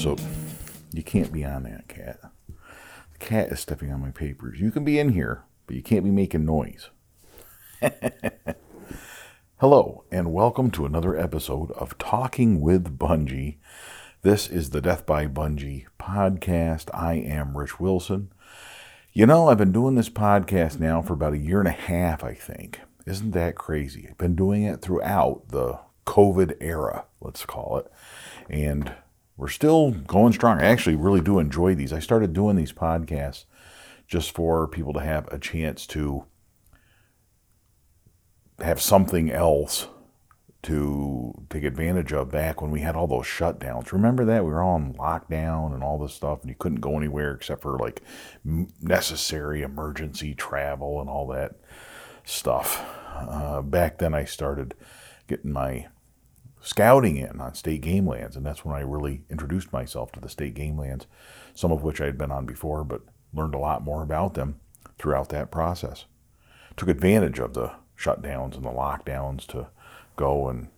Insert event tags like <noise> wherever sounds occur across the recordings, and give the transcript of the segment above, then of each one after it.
episode. You can't be on that cat. The cat is stepping on my papers. You can be in here, but you can't be making noise. <laughs> Hello and welcome to another episode of Talking with Bungie. This is the Death by Bungie podcast. I am Rich Wilson. You know, I've been doing this podcast now for about a year and a half, I think. Isn't that crazy? I've been doing it throughout the COVID era, let's call it. And we're still going strong. I actually really do enjoy these. I started doing these podcasts just for people to have a chance to have something else to take advantage of back when we had all those shutdowns. Remember that? We were all on lockdown and all this stuff, and you couldn't go anywhere except for like necessary emergency travel and all that stuff. Uh, back then, I started getting my scouting in on state game lands, and that's when I really introduced myself to the state game lands, some of which I had been on before, but learned a lot more about them throughout that process. Took advantage of the shutdowns and the lockdowns to go and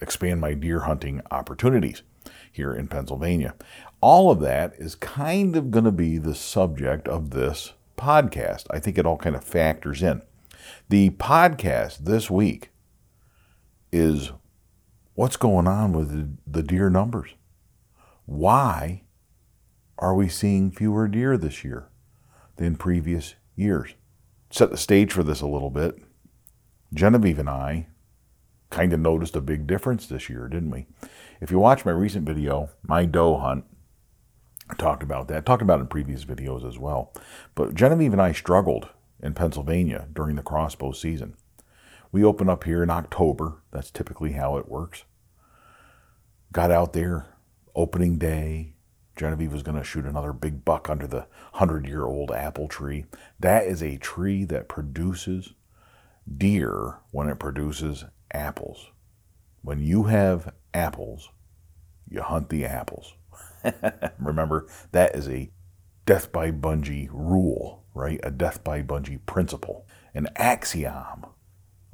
expand my deer hunting opportunities here in Pennsylvania. All of that is kind of going to be the subject of this podcast. I think it all kind of factors in. The podcast this week is what's going on with the deer numbers? Why are we seeing fewer deer this year than previous years? Set the stage for this a little bit. Genevieve and I kind of noticed a big difference this year, didn't we? If you watch my recent video, my doe hunt, I talked about that. I talked about in previous videos as well. But Genevieve and I struggled in Pennsylvania during the crossbow season. We open up here in October. That's typically how it works. Got out there opening day. Genevieve was going to shoot another big buck under the 100 year old apple tree. That is a tree that produces deer when it produces apples. When you have apples, you hunt the apples. <laughs> Remember, that is a death by bungee rule, right? A death by bungee principle, an axiom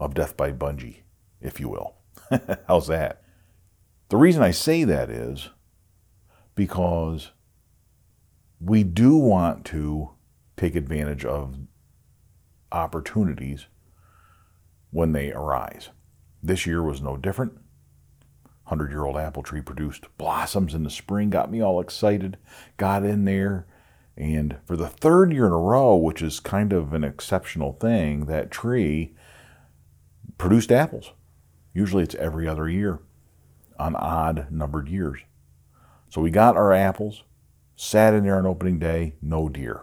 of death by bungee, if you will. <laughs> How's that? The reason I say that is because we do want to take advantage of opportunities when they arise. This year was no different. 100 year old apple tree produced blossoms in the spring, got me all excited, got in there, and for the third year in a row, which is kind of an exceptional thing, that tree produced apples. Usually it's every other year on odd numbered years. So we got our apples, sat in there on opening day, no deer.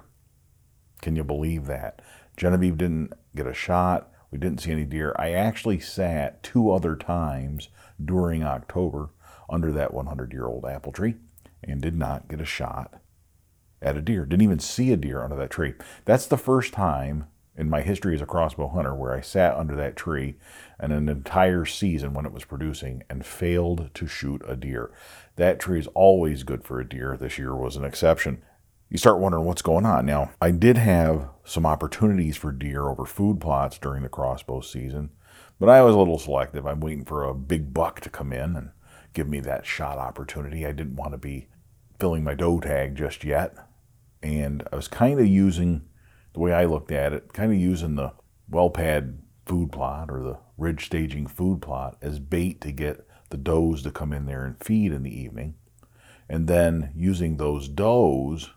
Can you believe that? Genevieve didn't get a shot. We didn't see any deer. I actually sat two other times during October under that 100 year old apple tree and did not get a shot at a deer. Didn't even see a deer under that tree. That's the first time in my history as a crossbow hunter where I sat under that tree and an entire season when it was producing and failed to shoot a deer. That tree is always good for a deer. This year was an exception you start wondering what's going on. Now, I did have some opportunities for deer over food plots during the crossbow season, but I was a little selective. I'm waiting for a big buck to come in and give me that shot opportunity. I didn't want to be filling my doe tag just yet. And I was kind of using, the way I looked at it, kind of using the well pad food plot or the ridge staging food plot as bait to get the does to come in there and feed in the evening. And then using those does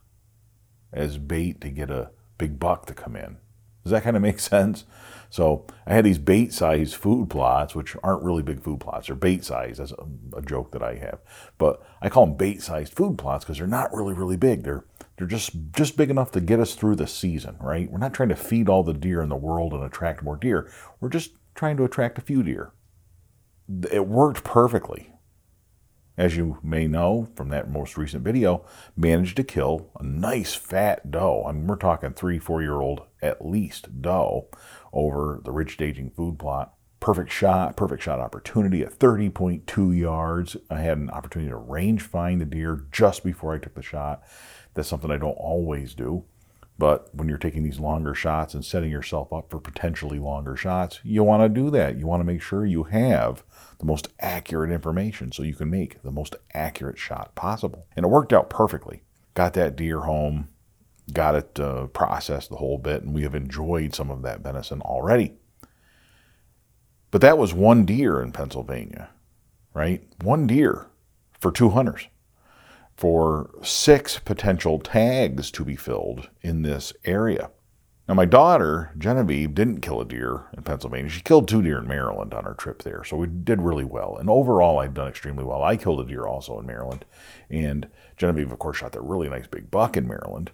as bait to get a big buck to come in. Does that kind of make <laughs> sense? So I had these bait sized food plots, which aren't really big food plots. They're bait sized. That's a, joke that I have. But I call them bait sized food plots because they're not really, really big. They're they're just just big enough to get us through the season, right? We're not trying to feed all the deer in the world and attract more deer. We're just trying to attract a few deer. It worked perfectly as you may know from that most recent video, managed to kill a nice fat doe. I mean, we're talking three, four year old at least doe over the ridge staging food plot. Perfect shot, perfect shot opportunity at 30.2 yards. I had an opportunity to range find the deer just before I took the shot. That's something I don't always do. But when you're taking these longer shots and setting yourself up for potentially longer shots, you want to do that. You want to make sure you have the most accurate information so you can make the most accurate shot possible. And it worked out perfectly. Got that deer home, got it uh, processed the whole bit, and we have enjoyed some of that venison already. But that was one deer in Pennsylvania, right? One deer for two hunters for six potential tags to be filled in this area. Now, my daughter, Genevieve, didn't kill a deer in Pennsylvania. She killed two deer in Maryland on our trip there. So we did really well. And overall, I've done extremely well. I killed a deer also in Maryland. And Genevieve, of course, shot that really nice big buck in Maryland.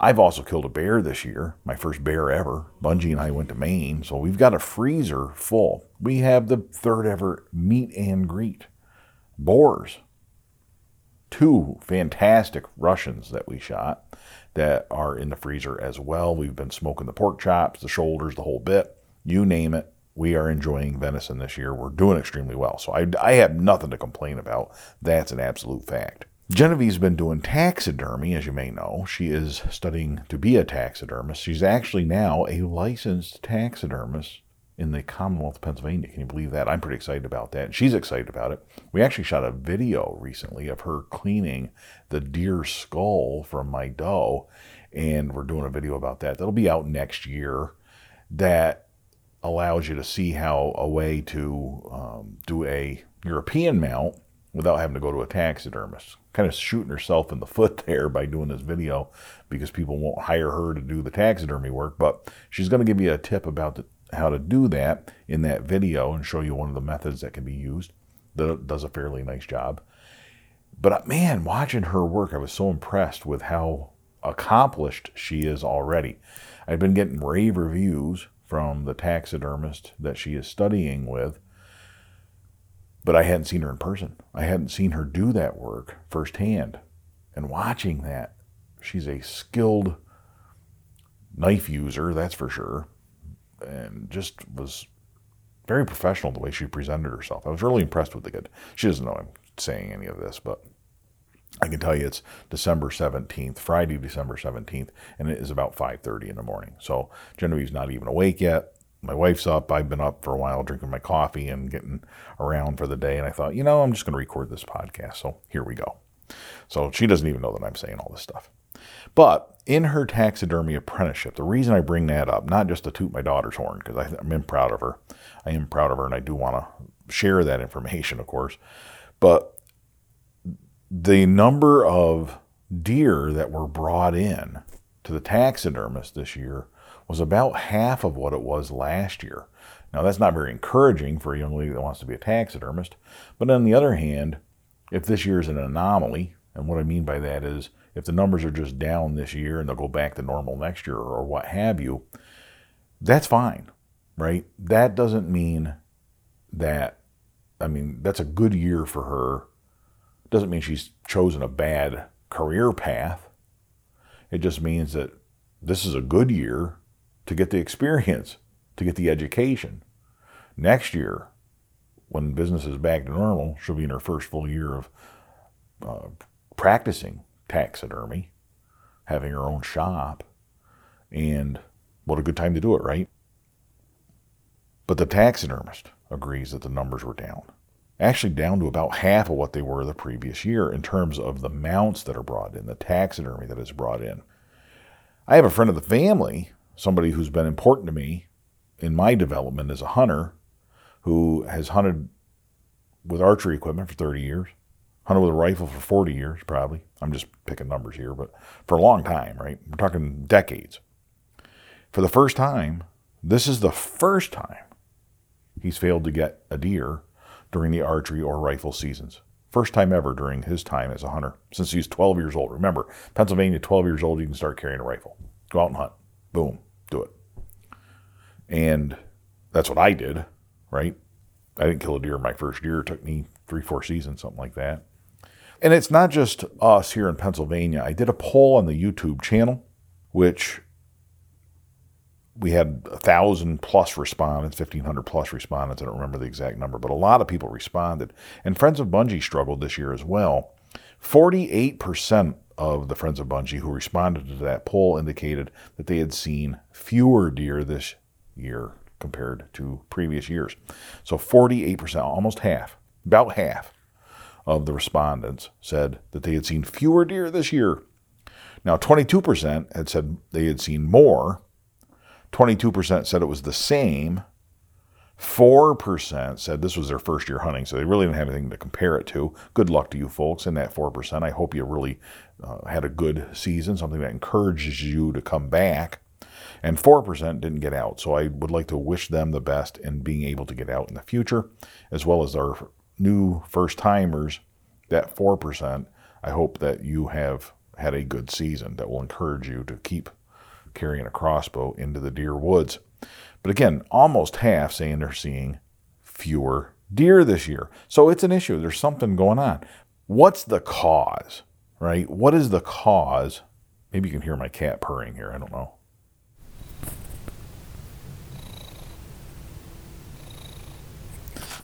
I've also killed a bear this year, my first bear ever. Bungie and I went to Maine. So we've got a freezer full. We have the third ever meet and greet. Boars, two fantastic Russians that we shot that are in the freezer as well. We've been smoking the pork chops, the shoulders, the whole bit. You name it. We are enjoying venison this year. We're doing extremely well. So I, I have nothing to complain about. That's an absolute fact. Genevieve's been doing taxidermy, as you may know. She is studying to be a taxidermist. She's actually now a licensed taxidermist in the Commonwealth of Pennsylvania. Can you believe that? I'm pretty excited about that. She's excited about it. We actually shot a video recently of her cleaning the deer skull from my doe, and we're doing a video about that. That'll be out next year. That allows you to see how a way to um, do a European mount without having to go to a taxidermist. Kind of shooting herself in the <laughs> foot there by doing this video because people won't hire her to do the taxidermy work. But she's going to give you a tip about the, how to do that in that video and show you one of the methods that can be used. That does a fairly nice job. But uh, man, watching her work, I was so impressed with how accomplished she is already. I've been getting rave reviews from the taxidermist that she is studying with, but I hadn't seen her in person. I hadn't seen her do that work firsthand. And watching that, she's a skilled knife user, that's for sure and just was very professional the way she presented herself. I was really impressed with the kid. She doesn't know I'm saying any of this, but I can tell you it's December 17th, Friday, December 17th, and it is about 5:30 in the morning. So Genevieve's not even awake yet. My wife's up. I've been up for a while drinking my coffee and getting around for the day, and I thought, you know, I'm just going to record this podcast. So here we go. So she doesn't even know that I'm saying all this stuff. But in her taxidermy apprenticeship, the reason I bring that up, not just to toot my daughter's horn, because I'm proud of her. I am proud of her, and I do want to share that information, of course. But the number of deer that were brought in to the taxidermist this year was about half of what it was last year. Now, that's not very encouraging for a young lady that wants to be a taxidermist. But on the other hand, if this year is an anomaly, and what I mean by that is if the numbers are just down this year and they'll go back to normal next year or what have you, that's fine, right? That doesn't mean that, I mean, that's a good year for her. Doesn't mean she's chosen a bad career path. It just means that this is a good year to get the experience, to get the education. Next year, when business is back to normal, she'll be in her first full year of uh, practicing taxidermy, having her own shop, and what a good time to do it, right? But the taxidermist agrees that the numbers were down. Actually, down to about half of what they were the previous year in terms of the mounts that are brought in, the taxidermy that is brought in. I have a friend of the family, somebody who's been important to me in my development as a hunter, who has hunted with archery equipment for 30 years, hunted with a rifle for 40 years, probably. I'm just picking numbers here, but for a long time, right? We're talking decades. For the first time, this is the first time he's failed to get a deer during the archery or rifle seasons. First time ever during his time as a hunter since he's 12 years old. Remember, Pennsylvania, 12 years old, you can start carrying a rifle. Go out and hunt. Boom, do it. And that's what I did, right? I didn't kill a deer my first year. It took me three, four seasons, something like that. And it's not just us here in Pennsylvania. I did a poll on the YouTube channel, which we had a thousand plus respondents, fifteen hundred plus respondents. I don't remember the exact number, but a lot of people responded. And Friends of Bungie struggled this year as well. Forty-eight percent of the Friends of Bungie who responded to that poll indicated that they had seen fewer deer this year compared to previous years. So 48%, almost half, about half of the respondents said that they had seen fewer deer this year. Now, 22% had said they had seen more. 22% said it was the same. 4% said this was their first year hunting, so they really didn't have anything to compare it to. Good luck to you folks in that 4%. I hope you really uh, had a good season, something that encourages you to come back. And 4% didn't get out, so I would like to wish them the best in being able to get out in the future, as well as our new first timers, that 4%. I hope that you have had a good season that will encourage you to keep carrying a crossbow into the deer woods. But again, almost half saying they're seeing fewer deer this year. So it's an issue. There's something going on. What's the cause, right? What is the cause? Maybe you can hear my cat purring here. I don't know.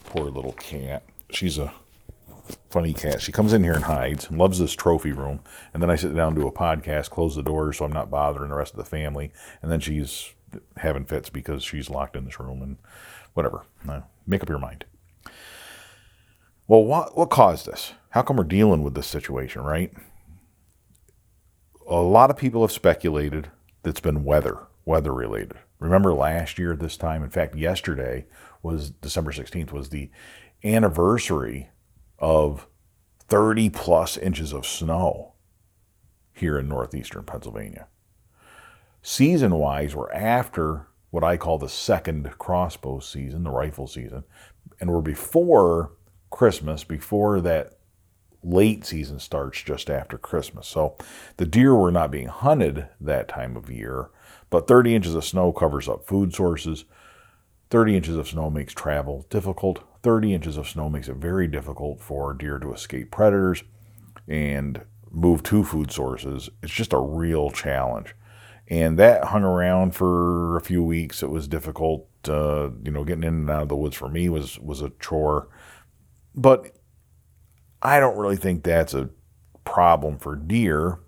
Poor little cat. She's a funny cat. She comes in here and hides, loves this trophy room, and then I sit down to a podcast, close the door so I'm not bothering the rest of the family, and then she's having fits because she's locked in this room and whatever. Uh, make up your mind. Well, what what caused this? How come we're dealing with this situation, right? A lot of people have speculated that's been weather, weather related. Remember last year at this time, in fact, yesterday was December 16th was the anniversary of 30 plus inches of snow here in northeastern Pennsylvania season wise, we're after what I call the second crossbow season, the rifle season, and we're before Christmas, before that late season starts just after Christmas. So the deer were not being hunted that time of year, but 30 inches of snow covers up food sources. 30 inches of snow makes travel difficult. 30 inches of snow makes it very difficult for deer to escape predators and move to food sources. It's just a real challenge and that hung around for a few weeks. It was difficult, uh, you know, getting in and out of the woods for me was was a chore, but I don't really think that's a problem for deer.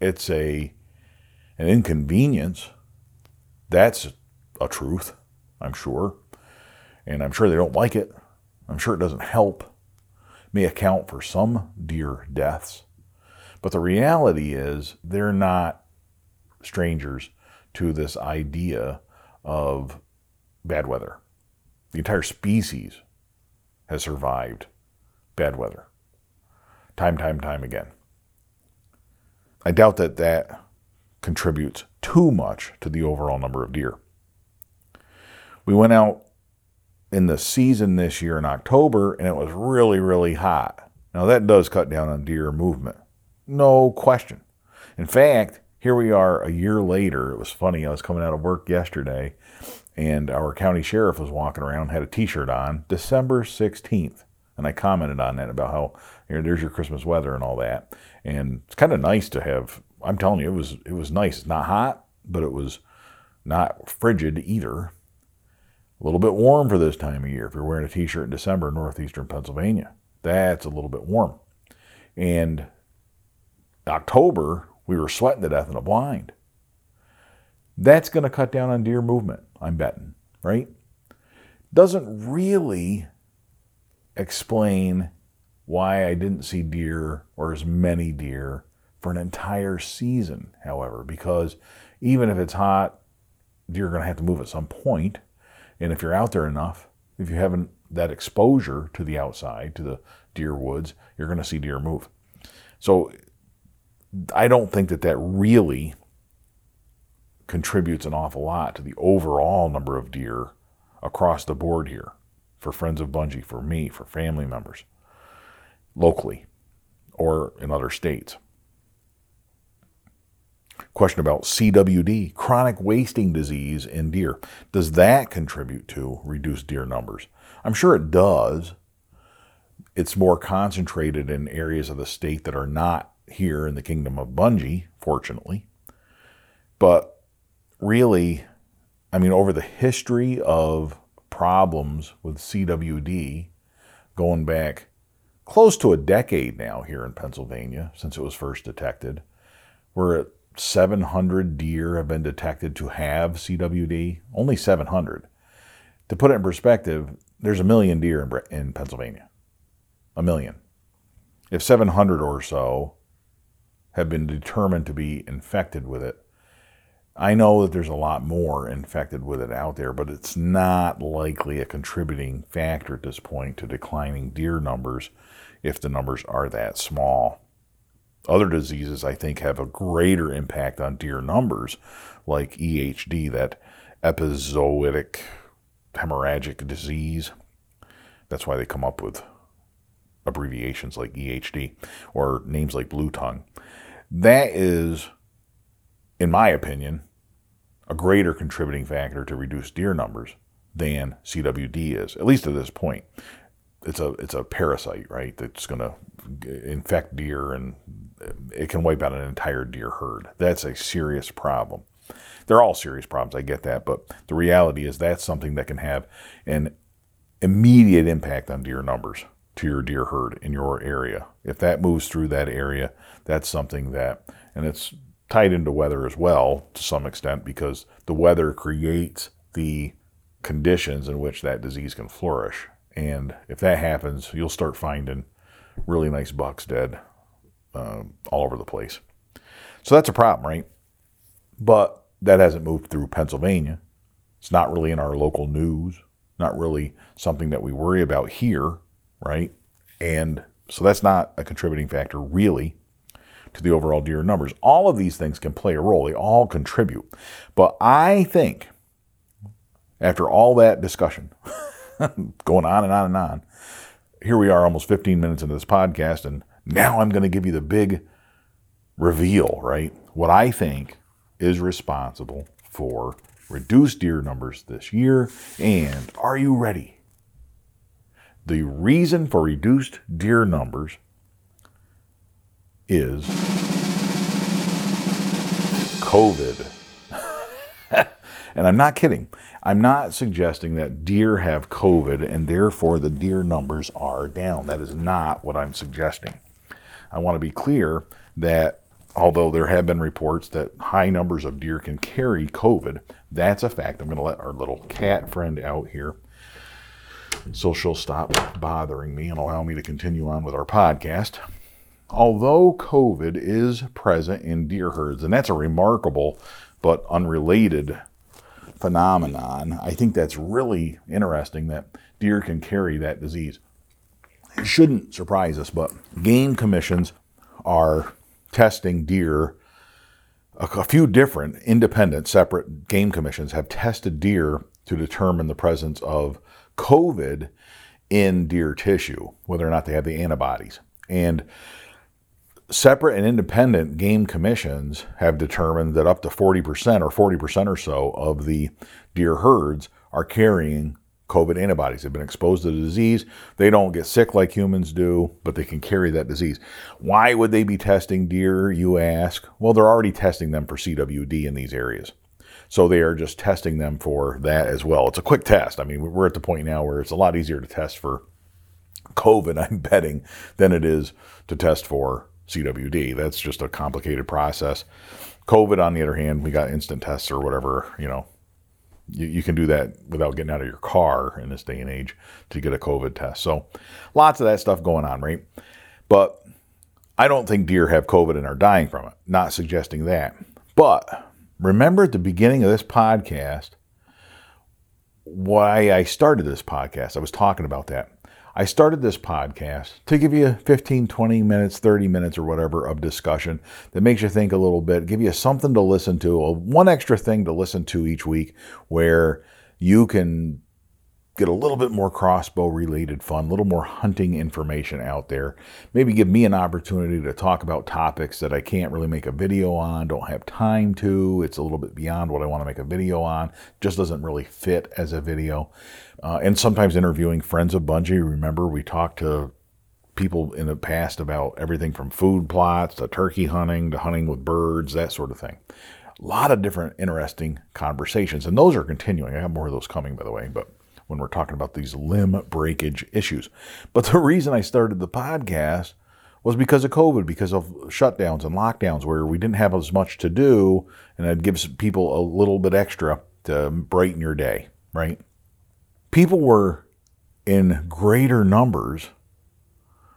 It's a an inconvenience. That's a truth, I'm sure, and I'm sure they don't like it. I'm sure it doesn't help. It may account for some deer deaths, but the reality is they're not strangers to this idea of bad weather. The entire species has survived bad weather time, time, time again. I doubt that that contributes too much to the overall number of deer. We went out in the season this year in October and it was really, really hot. Now, that does cut down on deer movement. No question. In fact, here we are a year later. It was funny. I was coming out of work yesterday, and our county sheriff was walking around, had a T-shirt on, December sixteenth, and I commented on that about how you know, there's your Christmas weather and all that, and it's kind of nice to have. I'm telling you, it was it was nice. It's not hot, but it was not frigid either. A little bit warm for this time of year. If you're wearing a T-shirt in December in northeastern Pennsylvania, that's a little bit warm, and October we were sweating to death in a blind. That's going to cut down on deer movement, I'm betting, right? Doesn't really explain why I didn't see deer or as many deer for an entire season, however, because even if it's hot, deer are going to have to move at some point. And if you're out there enough, if you haven't that exposure to the outside, to the deer woods, you're going to see deer move. So I don't think that that really contributes an awful lot to the overall number of deer across the board here for Friends of Bungie, for me, for family members, locally or in other states. Question about CWD, chronic wasting disease in deer. Does that contribute to reduced deer numbers? I'm sure it does. It's more concentrated in areas of the state that are not here in the kingdom of Bungie, fortunately. But really, I mean, over the history of problems with CWD, going back close to a decade now here in Pennsylvania since it was first detected. We're at 700 deer have been detected to have CWD, only 700. To put it in perspective, there's a million deer in, in Pennsylvania. A million. If 700 or so have been determined to be infected with it, I know that there's a lot more infected with it out there, but it's not likely a contributing factor at this point to declining deer numbers if the numbers are that small. Other diseases, I think, have a greater impact on deer numbers, like EHD, that epizootic hemorrhagic disease. That's why they come up with abbreviations like EHD or names like blue tongue. That is, in my opinion, a greater contributing factor to reduce deer numbers than CWD is, at least at this point. It's a it's a parasite, right? That's going to infect deer and it can wipe out an entire deer herd. That's a serious problem. They're all serious problems, I get that, but the reality is that's something that can have an immediate impact on deer numbers to your deer herd in your area. If that moves through that area, that's something that, and it's tied into weather as well to some extent because the weather creates the conditions in which that disease can flourish. And if that happens, you'll start finding really nice bucks dead um, all over the place. So that's a problem, right? But that hasn't moved through Pennsylvania. It's not really in our local news, not really something that we worry about here, right? And so that's not a contributing factor really to the overall deer numbers. All of these things can play a role, they all contribute. But I think after all that discussion, <laughs> going on and on and on, here we are almost 15 minutes into this podcast, and now I'm going to give you the big reveal, right? What I think is responsible for reduced deer numbers this year. And are you ready? The reason for reduced deer numbers is COVID. <laughs> and I'm not kidding. I'm not suggesting that deer have COVID and therefore the deer numbers are down. That is not what I'm suggesting. I want to be clear that although there have been reports that high numbers of deer can carry COVID, that's a fact. I'm going to let our little cat friend out here so she'll stop bothering me and allow me to continue on with our podcast. Although COVID is present in deer herds, and that's a remarkable but unrelated phenomenon, I think that's really interesting that deer can carry that disease. It shouldn't surprise us, but game commissions are testing deer. A, few different independent, separate game commissions have tested deer to determine the presence of COVID in deer tissue, whether or not they have the antibodies. And separate and independent game commissions have determined that up to 40% or 40% or so of the deer herds are carrying COVID antibodies. They've been exposed to the disease. They don't get sick like humans do, but they can carry that disease. Why would they be testing deer, you ask? Well, they're already testing them for CWD in these areas. So they are just testing them for that as well. It's a quick test. I mean, we're at the point now where it's a lot easier to test for COVID, <laughs> I'm betting, than it is to test for CWD. That's just a complicated process. COVID, on the other hand, we got instant tests or whatever, you know, you, can do that without getting out of your car in this day and age to get a COVID test. So lots of that stuff going on, right? But I don't think deer have COVID and are dying from it. Not suggesting that. But remember at the beginning of this podcast, why I started this podcast. I was talking about that. I started this podcast to give you 15, 20 minutes, 30 minutes, or whatever of discussion that makes you think a little bit, give you something to listen to, one extra thing to listen to each week where you can get a little bit more crossbow related fun, a little more hunting information out there. Maybe give me an opportunity to talk about topics that I can't really make a video on, don't have time to. It's a little bit beyond what I want to make a video on, just doesn't really fit as a video. Uh, and sometimes interviewing friends of Bungie. Remember, we talked to people in the past about everything from food plots to turkey hunting to hunting with birds, that sort of thing. A lot of different interesting conversations, and those are continuing. I have more of those coming, by the way, but when we're talking about these limb breakage issues. But the <laughs> reason I started the podcast was because of COVID, because of shutdowns and lockdowns where we didn't have as much to do, and it gives people a little bit extra to brighten your day, right? People were in greater numbers.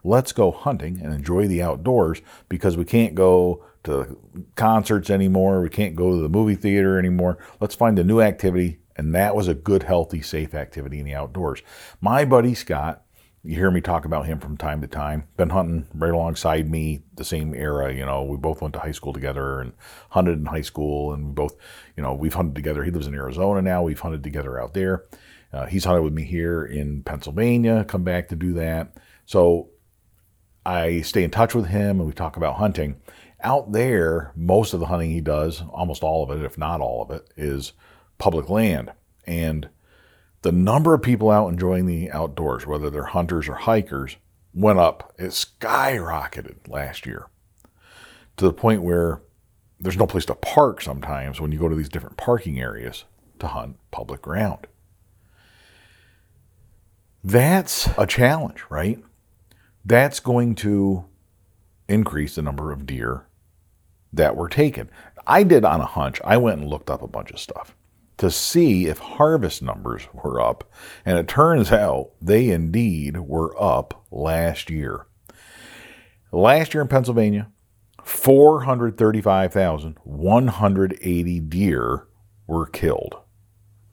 Let's go hunting and enjoy the outdoors because we can't go to concerts anymore. We can't go to the movie theater anymore. Let's find a new activity. And that was a good, healthy, safe activity in the outdoors. My buddy Scott you hear me talk about him from time to time. Been hunting right alongside me, the same era. You know, we both went to high school together and hunted in high school, and we both, you know, we've hunted together. He lives in Arizona now. We've hunted together out there. Uh, he's hunted with me here in Pennsylvania. Come back to do that. So I stay in touch with him, and we talk about hunting. Out there, most of the hunting he does, almost all of it, if not all of it, is public land, and the number of people out enjoying the outdoors, whether they're hunters or hikers, went up. It skyrocketed last year to the point where there's no place to park sometimes when you go to these different parking areas to hunt public ground. That's a challenge, right? That's going to increase the number of deer that were taken. I did on a hunch. I went and looked up a bunch of stuff to see if harvest numbers were up. And it turns out they indeed were up last year. Last year in Pennsylvania, 435,180 deer were killed,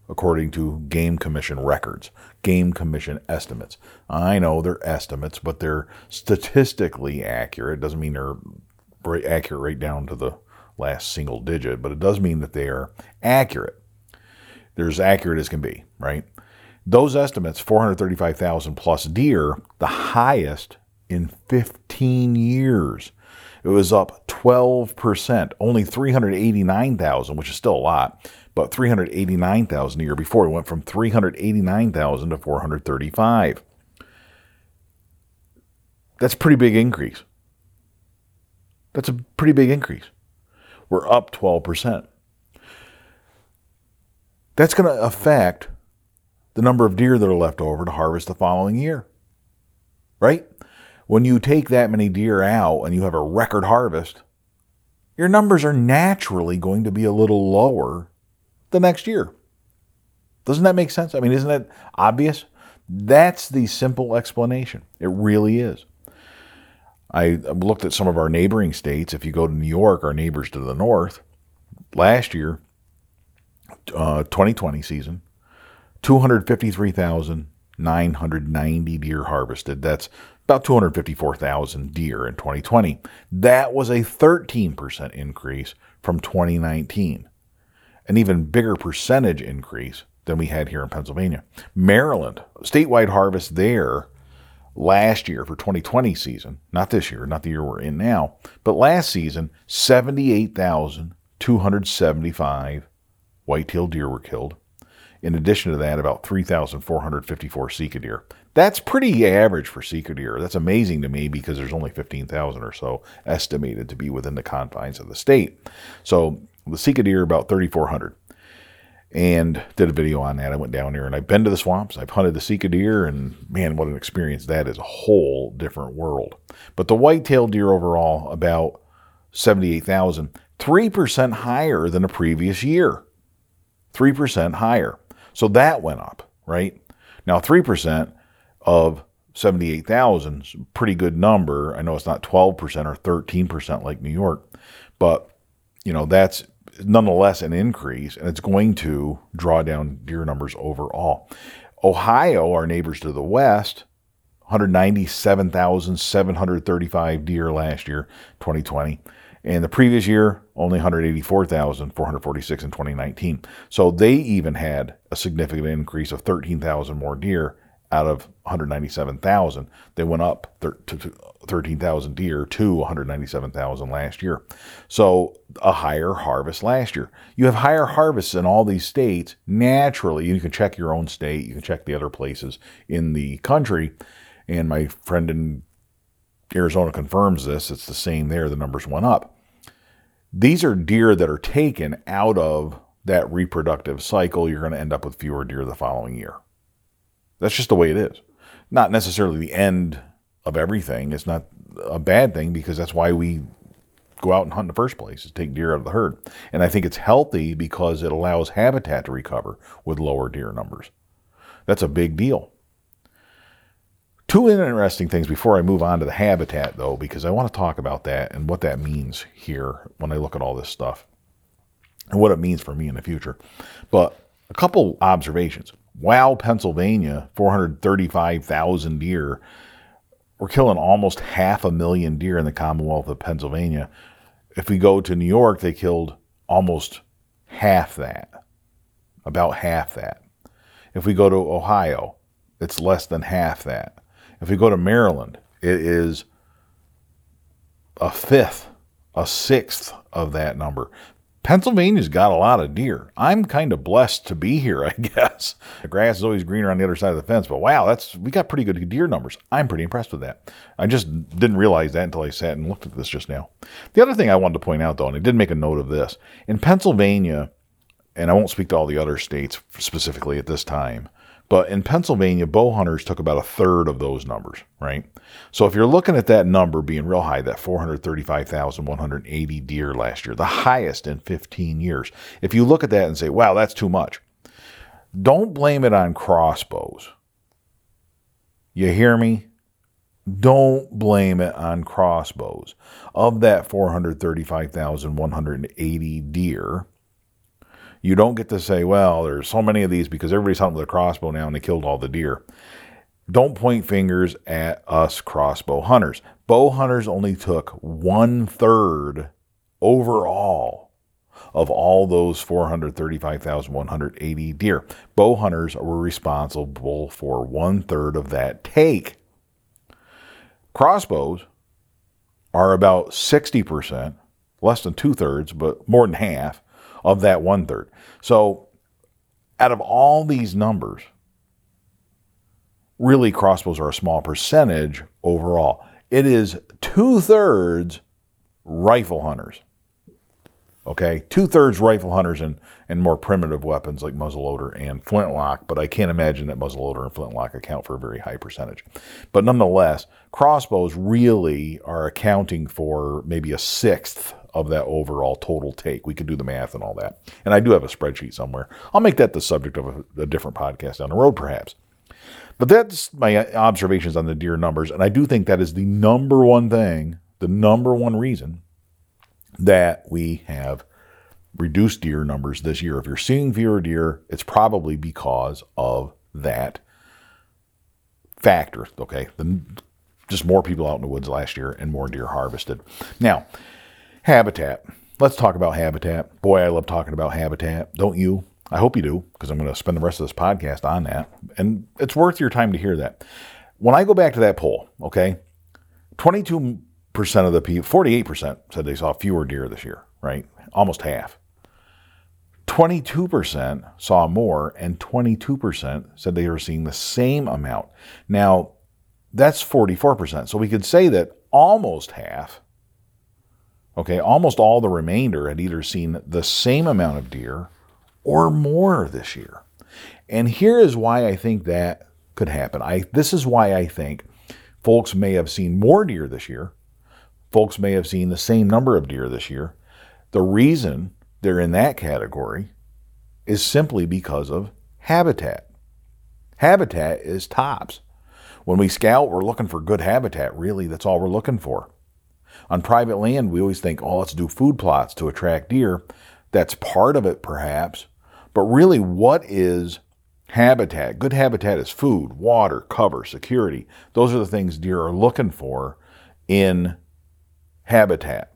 according to Game Commission records, Game Commission estimates. I know they're estimates, but they're statistically accurate. It doesn't mean they're accurate right down to the last single digit, but it does mean that they are accurate they're as accurate as can be, right? Those estimates, 435,000 plus deer, the highest in 15 years. It was up 12%, only 389,000, which is still a lot, but 389,000 a year before. It went from 389,000 to 435. That's a pretty big increase. That's a pretty big increase. We're up 12% that's going to affect the number of deer that are left over to harvest the following year. Right? When you take that many deer out and you have a record harvest, your numbers are naturally going to be a little lower the next year. Doesn't that make sense? I mean, isn't that obvious? That's the simple explanation. It really is. I looked at some of our neighboring states. If you go to New York, our neighbors to the north, last year, uh, 2020 season, 253,990 deer harvested. That's about 254,000 deer in 2020. That was a 13% increase from 2019, an even bigger percentage increase than we had here in Pennsylvania. Maryland, statewide harvest there last year for 2020 season, not this year, not the year we're in now, but last season, 78,275 white-tailed deer were killed. In addition to that, about 3,454 Sika deer. That's pretty average for Sika deer. That's amazing to me because there's only 15,000 or so estimated to be within the confines of the state. So the Sika deer about 3,400 and did a video on that. I went down there and I've been to the swamps. I've hunted the Sika deer, and man, what an experience that is! A whole different world. But the white-tailed deer overall, about 78,000, 3% higher than the previous year. 3% higher. So that went up, right? Now, 3% of 78,000 is a pretty good number. I know it's not 12% or 13% like New York, but you know, that's nonetheless an increase and it's going to draw down deer numbers overall. Ohio, our neighbors to the west, 197,735 deer last year, 2020. And the previous year, only 184,446 in 2019. So they even had a significant increase of 13,000 more deer out of 197,000. They went up to 13,000 deer to 197,000 last year. So a higher harvest last year. You have higher harvests in all these states naturally. You can check your own state, you can check the other places in the country. And my friend in Arizona confirms this. It's the same there. The numbers went up. These are deer that are taken out of that reproductive cycle. You're going to end up with fewer deer the following year. That's just the way it is. Not necessarily the end of everything. It's not a bad thing because that's why we go out and hunt in the first place is take deer out of the herd. And I think it's healthy because it allows habitat to recover with lower deer numbers. That's a big deal. Two interesting things before I move on to the habitat, though, because I want to talk about that and what that means here when I look at all this stuff and what it means for me in the future. But a couple observations. Wow, Pennsylvania, 435,000 deer. We're killing almost half a million deer in the Commonwealth of Pennsylvania. If we go to New York, they killed almost half that, about half that. If we go to Ohio, it's less than half that. If we go to Maryland, it is a fifth, a sixth of that number. Pennsylvania's got a lot of deer. I'm kind of blessed to be here, <laughs> I guess. The grass is always greener on the other side of the fence, but wow, that's we got pretty good deer numbers. I'm pretty impressed with that. I just didn't realize that until I sat and looked at this just now. The other thing I wanted to point out though, and I did make a note of this, in Pennsylvania, and I won't speak to all the other states specifically at this time, but in Pennsylvania, bow hunters took about a third of those numbers, right? So if you're looking at that number being real high, that 435,180 deer last year, the highest in 15 years, if you look at that and say, wow, that's too much, don't blame it on crossbows. You hear me? Don't blame it on crossbows. Of that 435,180 deer, you don't get to say, well, there's so many of these because everybody's hunting with a crossbow now and they killed all the deer. Don't point fingers at us crossbow hunters. Bow hunters only took one third overall of all those 435,180 deer. Bow hunters were responsible for one third of that take. Crossbows are about 60%, less than two thirds, but more than half of that one third. So, out of all these numbers, really crossbows are a small percentage overall. It is two thirds rifle hunters. Okay, two thirds rifle hunters and, and more primitive weapons like muzzleloader and flintlock, but I can't imagine that muzzleloader and flintlock account for a very high percentage. But nonetheless, crossbows really are accounting for maybe a sixth of that overall total take. We could do the math and all that. And I do have a spreadsheet somewhere. I'll make that the subject of a, a different podcast down the road, perhaps. But that's my observations on the deer numbers. And I do think that is the number one thing, the number one reason that we have reduced deer numbers this year. If you're seeing fewer deer, it's probably because of that factor. Okay. The, just more people out in the woods last year and more deer harvested. Now, Habitat. Let's talk about habitat. Boy, I love talking about habitat. Don't you? I hope you do, because I'm going to spend the rest of this podcast on that. And it's worth your time to hear that. When I go back to that poll, okay, 22% of the people, 48% said they saw fewer deer this year, right? Almost half. 22% saw more, and 22% said they were seeing the same amount. Now, that's 44%. So we could say that almost half Okay, almost all the remainder had either seen the same amount of deer or more this year. And here is why I think that could happen. I this is why I think folks may have seen more deer this year. Folks may have seen the same number of deer this year. The reason they're in that category is simply because of habitat. Habitat is tops. When we scout, we're looking for good habitat. Really, that's all we're looking for. On private land, we always think, oh, let's do food plots to attract deer. That's part of it, perhaps. But really, what is habitat? Good habitat is food, water, cover, security. Those are the things deer are looking for in habitat.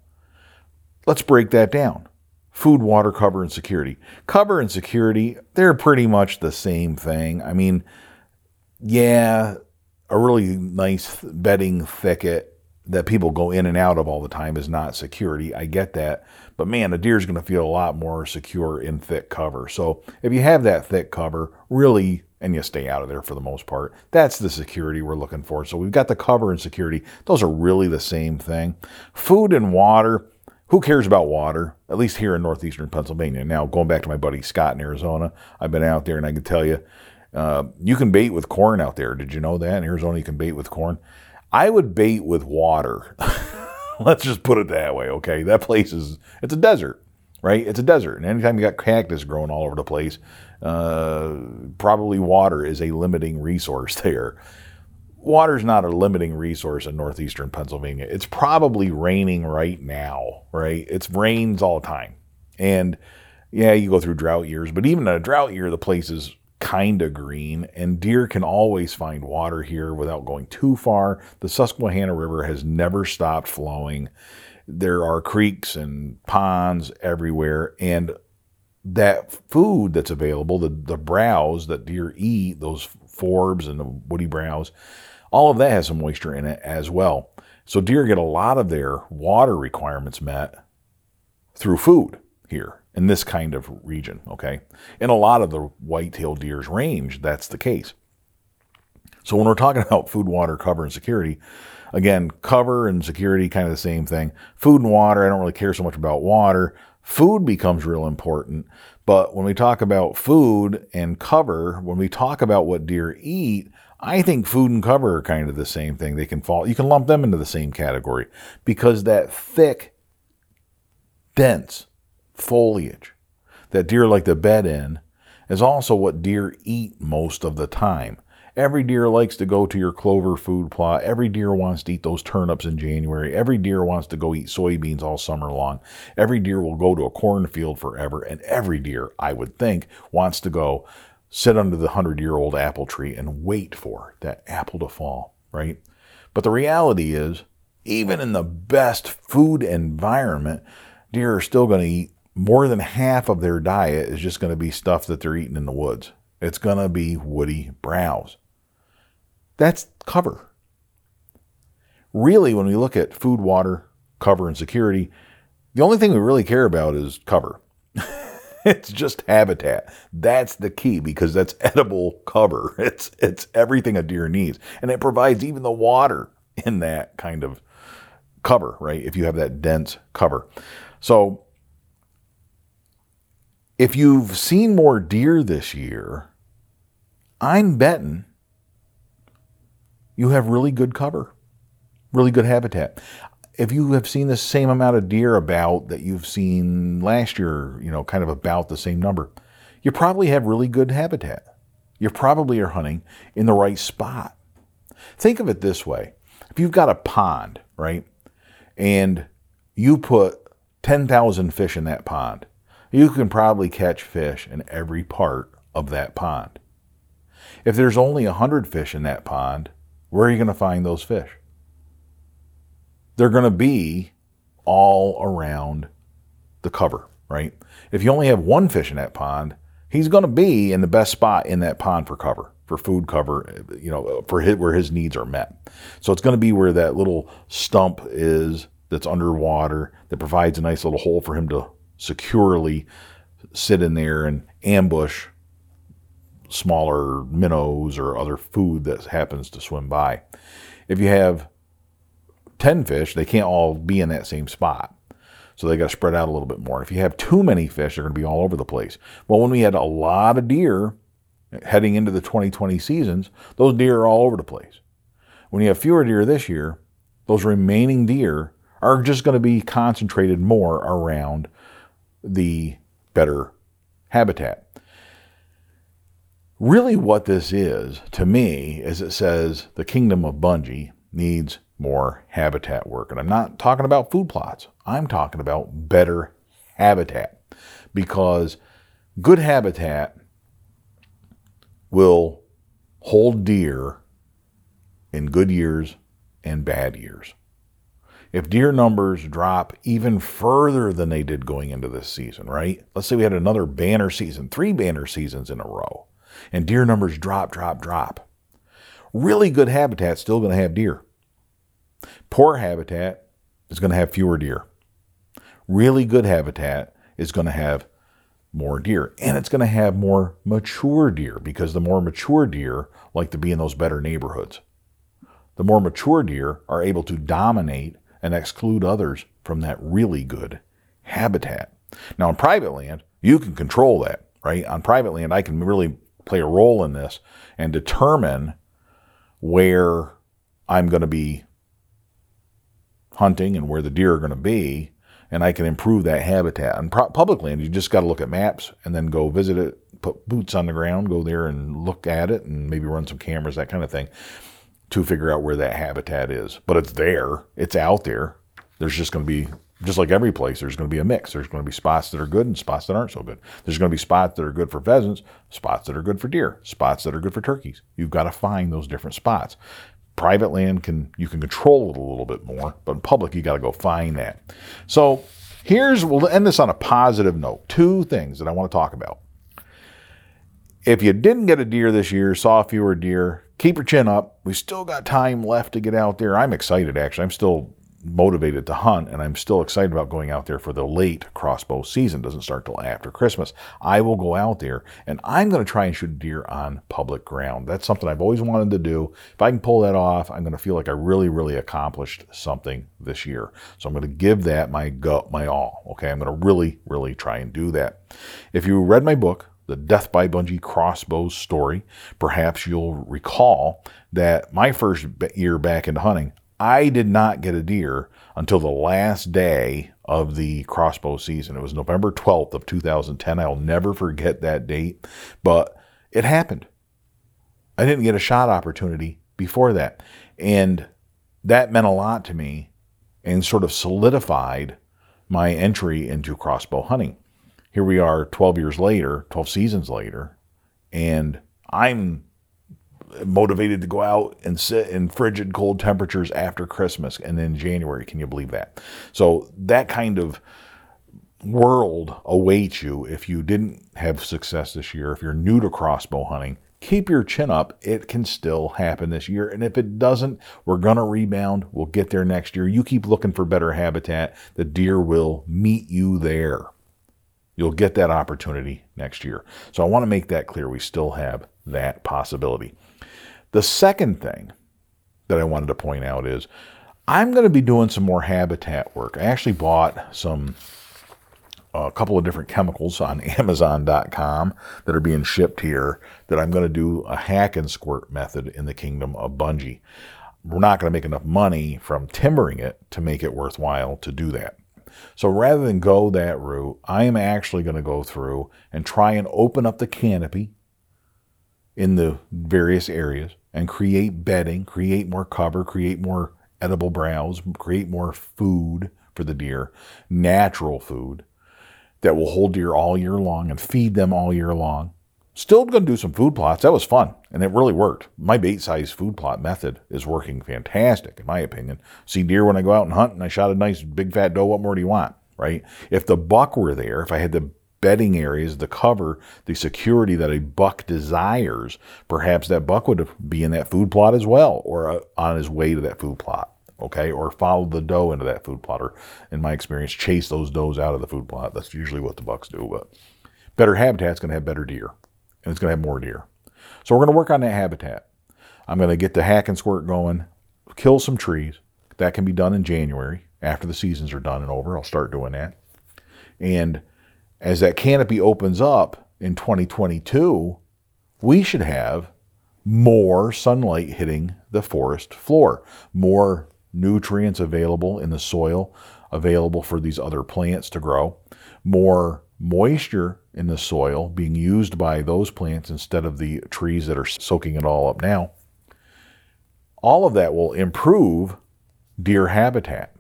Let's break that down food, water, cover, and security. Cover and security, they're pretty much the same thing. I mean, yeah, a really nice bedding thicket that people go in and out of all the time is not security. I get that. But man, a deer is going to feel a lot more secure in thick cover. So if you have that thick cover, really, and you stay out of there for the most part, that's the security we're looking for. So we've got the cover and security. Those are really the same thing. Food and water. Who cares about water? At least here in northeastern Pennsylvania. Now, going back to my buddy Scott in Arizona, I've been out there and I can tell you, Uh, you can bait with corn out there. Did you know that in Arizona you can bait with corn? I would bait with water. <laughs> Let's just put it that way, okay? That place is it's a desert, right? It's a desert, and anytime you got cactus growing all over the place, uh, probably water is a limiting resource <laughs> there. Water's not a limiting resource in northeastern Pennsylvania. It's probably raining right now, right? It's rains all the time, and yeah, you go through drought years, but even in a drought year, the place is kind of green, and deer can always find water here without going too far. The Susquehanna River has never stopped flowing. There are creeks and ponds everywhere, and that food that's available, the, the browse that deer eat, those forbs and the woody browse, all of that has some moisture in it as well. So deer get a lot of their water requirements met through food here in this kind of region, okay? In a lot of the white-tailed deer's range, that's the case. So when we're talking <laughs> about food, water, cover, and security, again, cover and security kind of the same thing. Food and water, I don't really care so much about water. Food becomes real important, but when we talk about food and cover, when we talk about what deer eat, I think food and cover are kind of the same thing. They can fall, you can lump them into the same category because that thick, dense, foliage that deer like to bed in is also what deer eat most of the time. Every deer likes to go to your clover food plot. Every deer wants to eat those turnips in January. Every deer wants to go eat soybeans all summer long. Every deer will go to a cornfield forever. And every deer, I would think, wants to go sit under the hundred year old apple tree and wait for that apple to fall, right? But the reality is, even in the best food environment, deer are still going to eat more than half of their diet is just going to be stuff that they're eating in the woods. It's going to be woody browse. That's cover. Really, when we look at food, water, cover, and security, the only thing we really care about is cover. <laughs> it's just habitat. That's the key because that's <laughs> edible cover. It's it's everything a deer needs, and it provides even the water in that kind of cover, right? If you have that dense cover, so if you've seen more deer this year, I'm betting you have really good cover, really good habitat. If you have seen the same amount of deer about that you've seen last year, you know, kind of about the same number, you probably have really good habitat. You probably are hunting in the right spot. Think of it this way if you've got a pond, right, and you put 10,000 fish in that pond, you can probably catch fish in every part of that pond. If there's only 100 fish in that pond, where are you going to find those fish? They're going to be all around the cover, right? If you only have one fish in that pond, he's going to be in the best spot in that pond for cover, for food cover, you know, for his, where his needs are met. So it's going to be where that little stump is that's underwater that provides a nice little hole for him to securely sit in there and ambush smaller minnows or other food that happens to swim by. If you have 10 fish, they can't all be in that same spot. So they got to spread out a little bit more. If you have too many fish, they're going to be all over the place. Well, when we had a lot of deer heading into the 2020 seasons, those deer are all over the place. When you have fewer deer this year, those remaining deer are just going to be concentrated more around the better habitat. Really, what this is to me is it says the kingdom of Bungee needs more habitat work. And I'm not talking about food plots, I'm talking about better habitat because good habitat will hold deer in good years and bad years if deer numbers drop even further than they did going into this season, right? Let's say we had another banner season, three banner seasons in a row, and deer numbers drop, drop, drop. Really good habitat still going to have deer. Poor habitat is going to have fewer deer. Really good habitat is going to have more deer, and it's going to have more mature deer because the more mature deer like to be in those better neighborhoods. The more mature deer are able to dominate and exclude others from that really good habitat. Now, on private land, you can control that, right? On private land, I can really play a role in this and determine where I'm going to be hunting and where the deer are going to be, and I can improve that habitat. And pro- public land, you just got to look at maps and then go visit it, put boots on the ground, go there and look at it, and maybe run some cameras, that kind of thing, to figure out where that habitat is. But it's there, it's out there. There's just going to be just like every place, there's going to be a mix. There's going to be spots that are good and spots that aren't so good. There's going to be spots that are good for pheasants, spots that are good for deer, spots that are good for turkeys. You've got to find those different spots. Private land can you can control it a little bit more, but in public you got to go find that. So here's we'll end this on a positive note. Two things that I want to talk about. If you didn't get a deer this year, saw fewer deer, keep your chin up. We still got time left to get out there. I'm excited actually. I'm still motivated to hunt and I'm still excited about going out there for the late crossbow season. Doesn't start till after Christmas. I will go out there and I'm going to try and shoot deer on public ground. That's something I've always wanted to do. If I can pull that off, I'm going to feel like I really, really accomplished something this year. So I'm going to give that my go, my all. Okay. I'm going to really, really try and do that. If you read my book, the Death by Bungee crossbows story, perhaps you'll recall that my first year back into hunting, I did not get a deer until the last day of the crossbow season. It was November 12th of 2010. I'll never forget that date, but it happened. I didn't get a shot opportunity before that. And that meant a lot to me and sort of solidified my entry into crossbow hunting. Here we are 12 years later, 12 seasons later, and I'm motivated to go out and sit in frigid cold temperatures after Christmas and then January. Can you believe that? So that kind of world awaits you if you didn't have success this year. If you're new to crossbow hunting, keep your chin up. It can still happen this year. And if it doesn't, we're going to rebound. We'll get there next year. You keep looking for better habitat. The deer will meet you there. You'll get that opportunity next year. So I want to make that clear. We still have that possibility. The second thing that I wanted to point out is I'm going to be doing some more habitat work. I actually bought some a couple of different chemicals on <laughs> Amazon.com that are being shipped here that I'm going to do a hack and squirt method in the kingdom of Bungee. We're not going to make enough money from timbering it to make it worthwhile to do that. So rather than go that route, I am actually going to go through and try and open up the canopy in the various areas and create bedding, create more cover, create more edible browse, create more food for the deer, natural food that will hold deer all year long and feed them all year long. Still going to do some food plots. That was fun and it really worked. My bait size food plot method is working fantastic, in my opinion. See deer when I go out and hunt and I shot a nice big fat doe. What more do you want, right? If the buck were there, if I had the bedding areas, the cover, the security that a buck desires, perhaps that buck would be in that food plot as well or uh, on his way to that food plot. Okay, or follow the doe into that food plot, or in my experience, chase those does out of the food plot. That's usually what the bucks do. But better habitat's to have better deer, and it's going to have more deer. So we're going to work on that habitat. I'm going to get the hack and squirt going, kill some trees. That can be done in January after the seasons are done and over. I'll start doing that. And as that canopy opens up in 2022, we should have more sunlight hitting the forest floor, more nutrients available in the soil, available for these other plants to grow, more moisture in the soil being used by those plants instead of the trees that are soaking it all up now. All of that will improve deer habitat.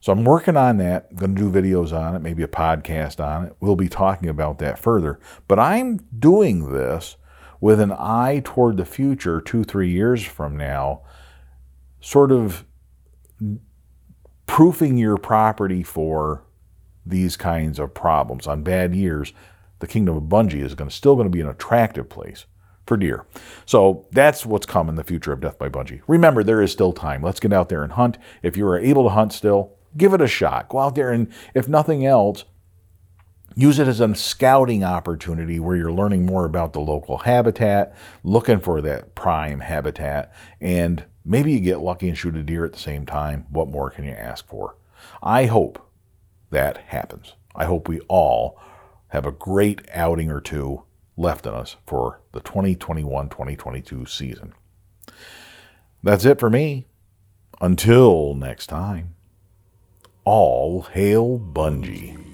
So I'm working on that. I'm going to do videos on it, maybe a podcast on it. We'll be talking about that further. But I'm doing this with an eye toward the future, two, three years from now, sort of proofing your property for these kinds of problems. On bad years, the Kingdom of Bungee is going to, still going to be an attractive place for deer. So that's what's coming, the future of Death by Bungee. Remember, there is still time. Let's get out there and hunt. If you are able to hunt still, give it a shot. Go out there and, if nothing else, use it as a scouting opportunity where you're learning more about the local habitat, looking for that prime habitat, and maybe you get lucky and shoot a deer at the same time. What more can you ask for? I hope that happens. I hope we all have a great outing or two left in us for the 2021 2022 season. That's it for me. Until next time, all hail Bungee.